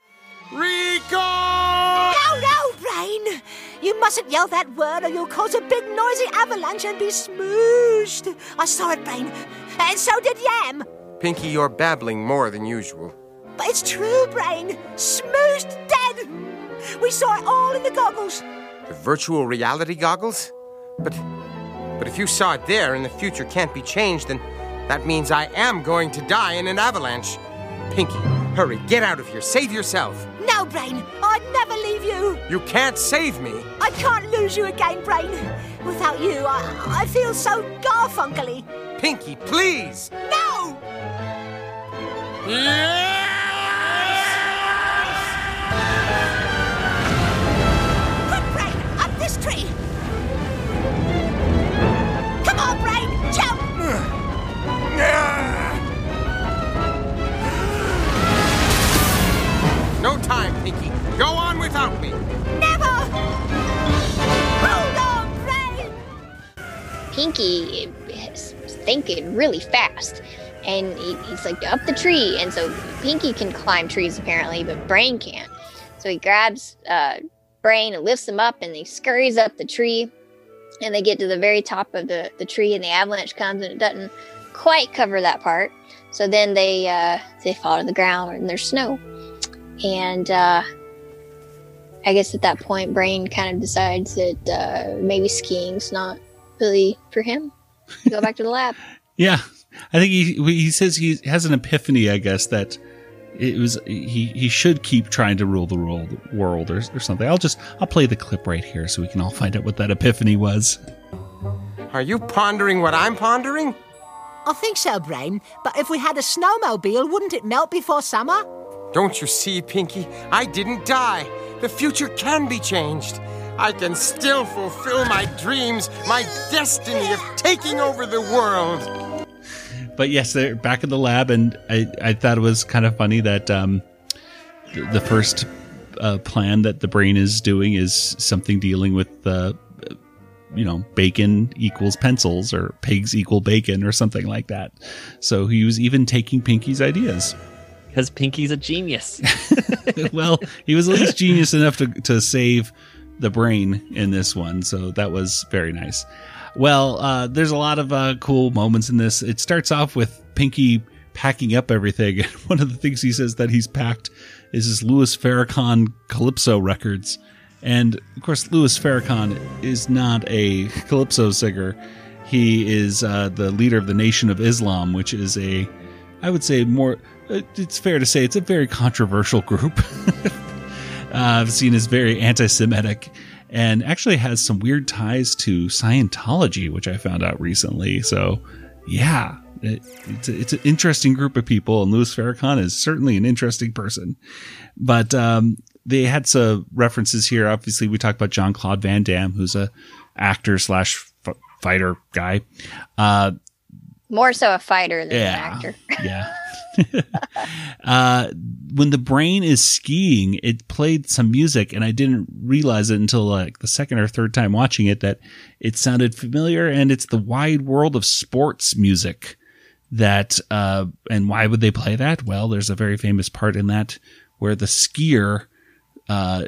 Rico! No, no, Brain. You mustn't yell that word or you'll cause a big noisy avalanche and be smooshed. I saw it, Brain. And so did Yam. Pinky, you're babbling more than usual. But it's true, Brain. Smooshed dead. We saw it all in the goggles. The virtual reality goggles? But but if you saw it there and the future can't be changed, then that means I am going to die in an avalanche. Pinky, hurry, get out of here. Save yourself. No, Brain. I'd never leave you. You can't save me. I can't lose you again, Brain. Without you, I, I feel so garfunkly. Pinky, please. No! Quick, Brain! Up this tree! Come on, Brain! Jump! [SIGHS] No time, Pinky. Go on without me. Never! Hold on, Brain! Pinky is thinking really fast. And he, he's like up the tree. And so Pinky can climb trees apparently, but Brain can't. So he grabs uh, Brain and lifts him up and he scurries up the tree. And they get to the very top of the, the tree and the avalanche comes and it doesn't quite cover that part. So then they uh, they fall to the ground and there's snow. And uh, I guess at that point, Brain kind of decides that uh, maybe skiing's not really for him. Go back to the lab. [LAUGHS] Yeah, I think he he says he has an epiphany. I guess that it was he he should keep trying to rule the world world or, or something. I'll just I'll play the clip right here so we can all find out what that epiphany was. Are you pondering what I'm pondering? I think so, Brain. But if we had a snowmobile, wouldn't it melt before summer? Don't you see, Pinky? I didn't die. The future can be changed. I can still fulfill my dreams, my destiny of taking over the world. But yes, they're back in the lab, and I, I thought it was kind of funny that um, the, the first uh, plan that the brain is doing is something dealing with uh, you know bacon equals pencils or pigs equal bacon or something like that. So he was even taking Pinky's ideas. Because Pinky's a genius. [LAUGHS] [LAUGHS] well, he was at least genius enough to, to save the brain in this one, so that was very nice. Well, uh, there's a lot of uh, cool moments in this. It starts off with Pinky packing up everything. And [LAUGHS] one of the things he says that he's packed is his Louis Farrakhan Calypso records. And of course, Louis Farrakhan is not a Calypso singer. He is uh, the leader of the Nation of Islam, which is a, I would say, more, it's fair to say, it's a very controversial group. [LAUGHS] uh, seen as very anti Semitic and actually has some weird ties to Scientology, which I found out recently. So, yeah, it, it's, a, it's an interesting group of people, and Louis Farrakhan is certainly an interesting person. But um, they had some references here. Obviously, we talked about Jean Claude Van Damme, who's a actor slash fighter guy. Uh, More so a fighter than Yeah. an actor. [LAUGHS] yeah. [LAUGHS] uh, when the brain is skiing, it played some music, and I didn't realize it until like the second or third time watching it that it sounded familiar. And it's the wide world of sports music that, uh, and why would they play that? Well, there's a very famous part in that where the skier, uh,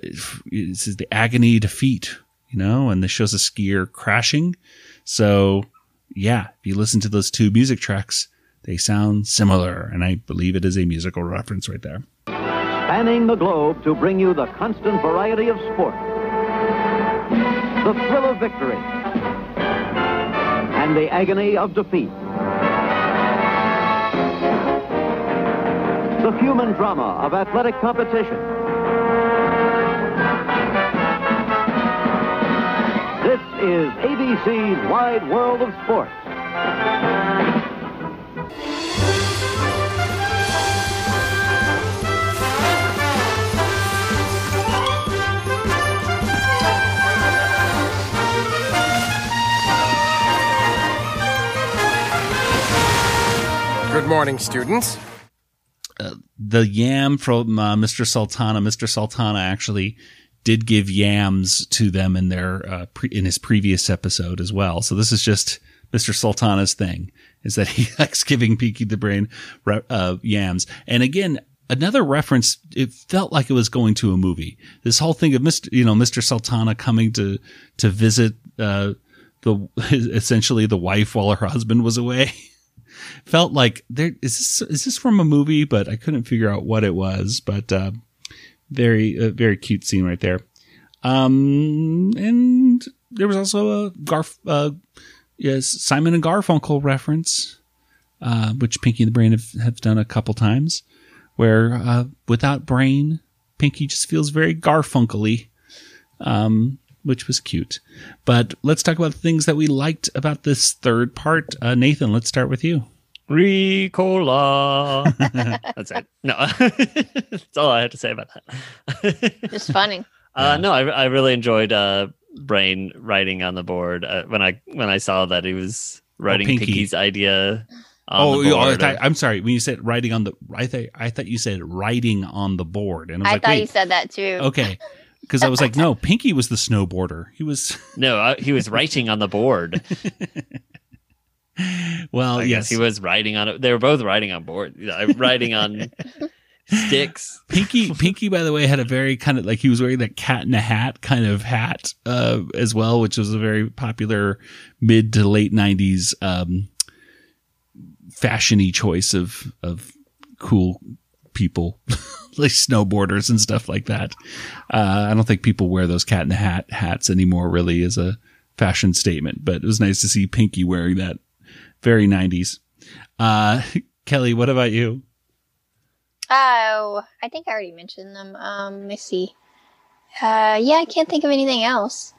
this is the agony defeat, you know, and this shows a skier crashing. So, yeah, if you listen to those two music tracks, they sound similar, and I believe it is a musical reference right there. Spanning the globe to bring you the constant variety of sport, the thrill of victory, and the agony of defeat. The human drama of athletic competition. Is ABC's Wide World of Sports. Good morning, students. the yam from uh, Mr. Sultana. Mr. Sultana actually did give yams to them in their uh, pre- in his previous episode as well. So this is just Mr. Sultana's thing is that he [LAUGHS] likes giving Pinky the Brain uh, yams. And again, another reference. It felt like it was going to a movie. This whole thing of Mr. You know Mr. Sultana coming to to visit uh, the [LAUGHS] essentially the wife while her husband was away. [LAUGHS] felt like there is this, is this from a movie, but I couldn't figure out what it was. But uh, very very cute scene right there. Um, and there was also a Garf uh, yes Simon and Garfunkel reference, uh, which Pinky and the Brain have, have done a couple times, where uh, without Brain, Pinky just feels very Garfunkely. Um, which was cute. But let's talk about the things that we liked about this third part. Uh, Nathan, let's start with you. Ricola. [LAUGHS] That's it. No, [LAUGHS] that's all I have to say about that. Just funny. Uh, no, I, I really enjoyed uh, Brain writing on the board uh, when I when I saw that he was writing Pinky. Pinky's idea. On Oh, the oh, I board. thought- I'm sorry. When you said writing on the, I thought I thought you said writing on the board, and I was I like, thought wait, you said that too. okay, because I was like, no, Pinky was the snowboarder. He was [LAUGHS] no, I, he was writing on the board. Well, I yes, guess he was riding on it. They were both riding on board, you know, writing on [LAUGHS] sticks. Pinky, Pinky, by the way, had a very kind of like he was wearing that cat in a hat kind of hat uh, as well, which was a very popular mid to late '90s um, fashiony choice of of cool people, [LAUGHS] like snowboarders and stuff like that. Uh, I don't think people wear those cat in the hat hats anymore, really, as a fashion statement. But it was nice to see Pinky wearing that. Very '90s. Uh, [LAUGHS] Kelly, what about you? Oh, I think I already mentioned them. Um, let me see. Uh, yeah, I can't think of anything else.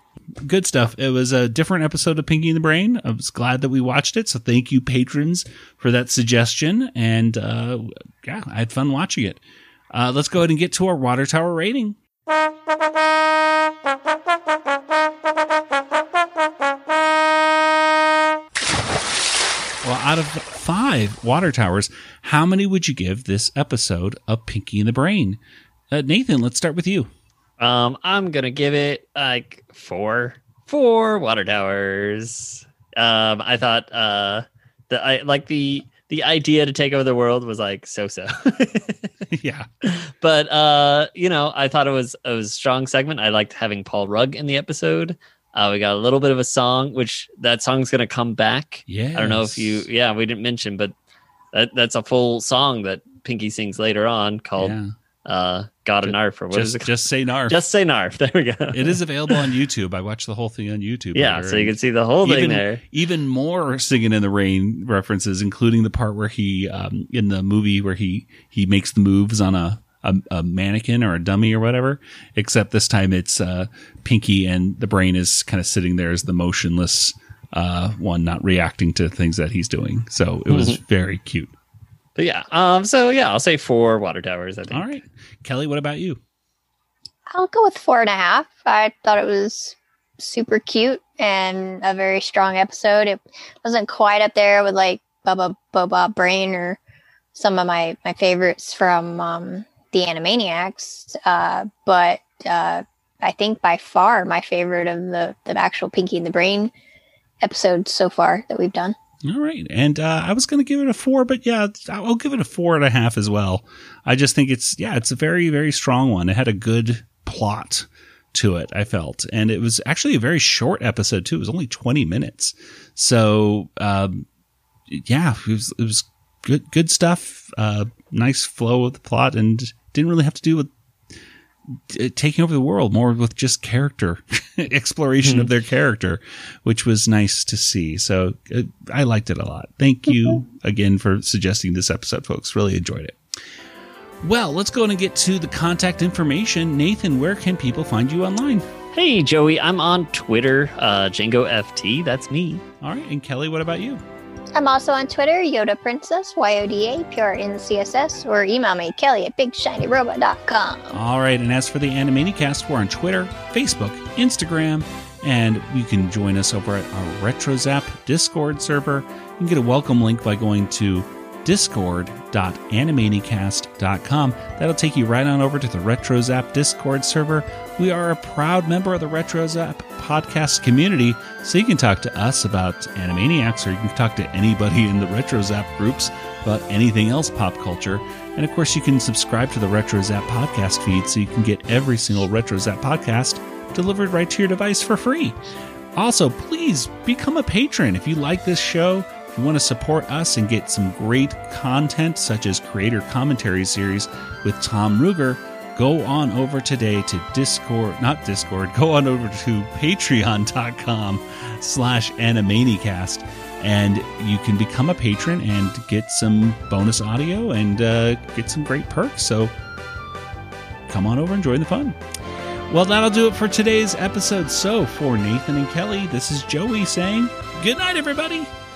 good stuff. It was a different episode of Pinky and the Brain. I was glad that we watched it. So thank you, patrons, for that suggestion. And uh, yeah, I had fun watching it. Uh, let's go ahead and get to our water tower rating. [LAUGHS] out of five water towers, how many would you give this episode of Pinky in the Brain? Uh, Nathan, let's start with you. Um, I'm gonna give it like four, four water towers. Um, I thought uh, the I like the the idea to take over the world was like so so. [LAUGHS] [LAUGHS] yeah, but uh, you know, I thought it was it was a strong segment. I liked having Paul Rugg in the episode. Uh, we got a little bit of a song, which that song's going to come back. Yeah. I don't know if you, yeah, we didn't mention, but that that's a full song that Pinky sings later on called Yeah. uh, "God and Narf" or what is Just, it? called? just say Narf. Just say Narf. [LAUGHS] There we go. it is available on YouTube. I watched the whole thing on YouTube. Yeah, later, so you can see the whole thing even, there. Even more singing in the rain references, including the part where he, um, in the movie where he he makes the moves on a a, a mannequin or a dummy or whatever. Except this time it's uh, Pinky and the brain is kind of sitting there as the motionless uh, one, not reacting to things that he's doing. So it was Mhm. very cute. But yeah, um, so yeah, I'll say four water towers. I think. All right, Kelly, what about you? I'll go with four and a half. I thought it was super cute and a very strong episode. It wasn't quite up there with like Bubba Boba Brain or some of my my favorites from um, the Animaniacs, uh, but uh, I think by far my favorite of the the actual Pinky and the Brain episodes so far that we've done. All right. And uh, I was going to give it a four, but yeah, I'll give it a four and a half as well. I just think it's, yeah, it's a very, very strong one. It had a good plot to it, I felt. And it was actually a very short episode, too. It was only 20 minutes. So, um, yeah, it was, it was good, good stuff. Uh, nice flow of the plot and didn't really have to do with uh, taking over the world more with just character [LAUGHS] exploration of their character which was nice to see. So uh, i liked it a lot. Thank you again for suggesting this episode folks. Really enjoyed it. Well let's go and get to the contact information. Nathan where can people find you online? Hey Joey, I'm on Twitter, uh, Django FT. That's me. all right. And kelly what about you I'm also on Twitter, Yoda Princess, Y-O-D-A, pure NCSS, or email me, Kelly at bigshinyrobot.com. All right, and as for the Animanicast, we're on Twitter, Facebook, Instagram, and you can join us over at our RetroZap Discord server. You can get a welcome link by going to discord.animanicast.com. That'll take you right on over to the RetroZap Discord server. We are a proud member of the RetroZap podcast community, so you can talk to us about Animaniacs, or you can talk to anybody in the RetroZap groups about anything else pop culture. And of course, you can subscribe to the RetroZap podcast feed so you can get every single RetroZap podcast delivered right to your device for free. Also, please become a patron if you like this show. You want to support us and get some great content, such as creator commentary series with Tom Ruegger, go on over today to Discord, not Discord, go on over to patreon.com slash animanicast and you can become a patron and get some bonus audio and uh, get some great perks. So come on over and join the fun. Well, that'll do it for today's episode. So, for Nathan and Kelly, this is Joey saying good night, everybody.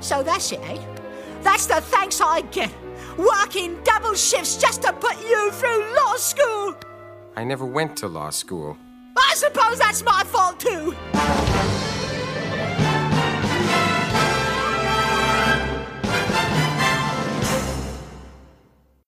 So that's it, eh? That's the thanks I get. Working double shifts just to put you through law school. I never went to law school. I suppose that's my fault too.